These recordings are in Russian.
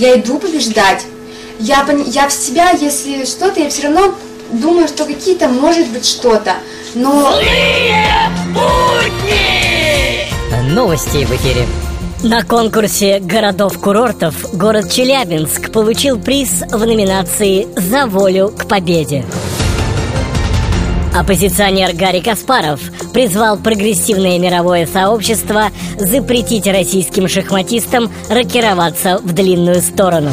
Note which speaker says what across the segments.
Speaker 1: я иду побеждать. Я, я в себя, если что-то, я все равно думаю, что какие-то, может быть, что-то. Но... Злые
Speaker 2: будни! Новости в эфире. На конкурсе городов-курортов город Челябинск получил приз в номинации «За волю к победе». Оппозиционер Гарри Каспаров призвал прогрессивное мировое сообщество запретить российским шахматистам рокироваться в длинную сторону.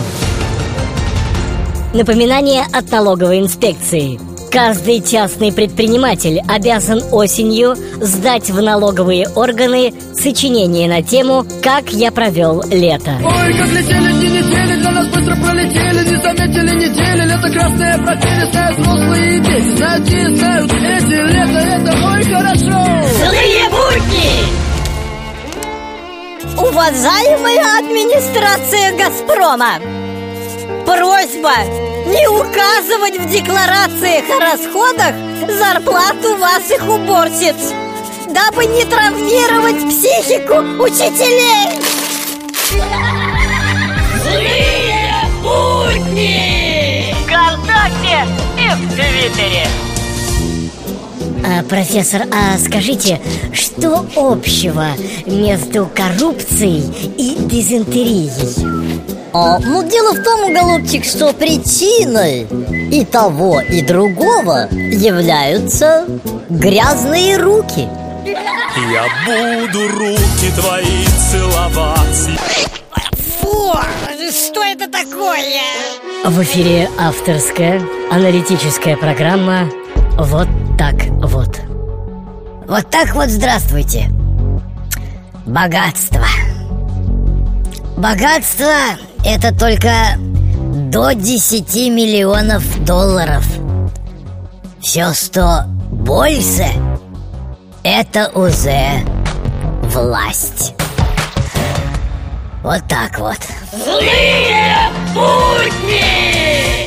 Speaker 2: Напоминание от налоговой инспекции. Каждый частный предприниматель обязан осенью сдать в налоговые органы сочинение на тему «Как я провел лето». Ой, как летели дни недели, для нас быстро пролетели, не заметили недели, лето красное, взрослые знают, эти лето, это ой, хорошо. Злые будни!
Speaker 3: Уважаемая администрация «Газпрома», просьба не указывать в декларациях о расходах зарплату ваших уборщиц, дабы не травмировать психику учителей.
Speaker 4: Злые будни!
Speaker 5: Вконтакте и в Твиттере.
Speaker 2: А, профессор, а скажите, что общего между коррупцией и дизентерией?
Speaker 3: А, ну, дело в том, голубчик, что причиной и того, и другого являются грязные руки.
Speaker 6: Я буду руки твои целовать.
Speaker 3: Что это такое?
Speaker 2: В эфире авторская аналитическая программа «Вот так вот».
Speaker 3: Вот так вот здравствуйте. Богатство. Богатство – это только до 10 миллионов долларов. Все, что больше – это уже власть. Вот так вот.
Speaker 4: Злые будни!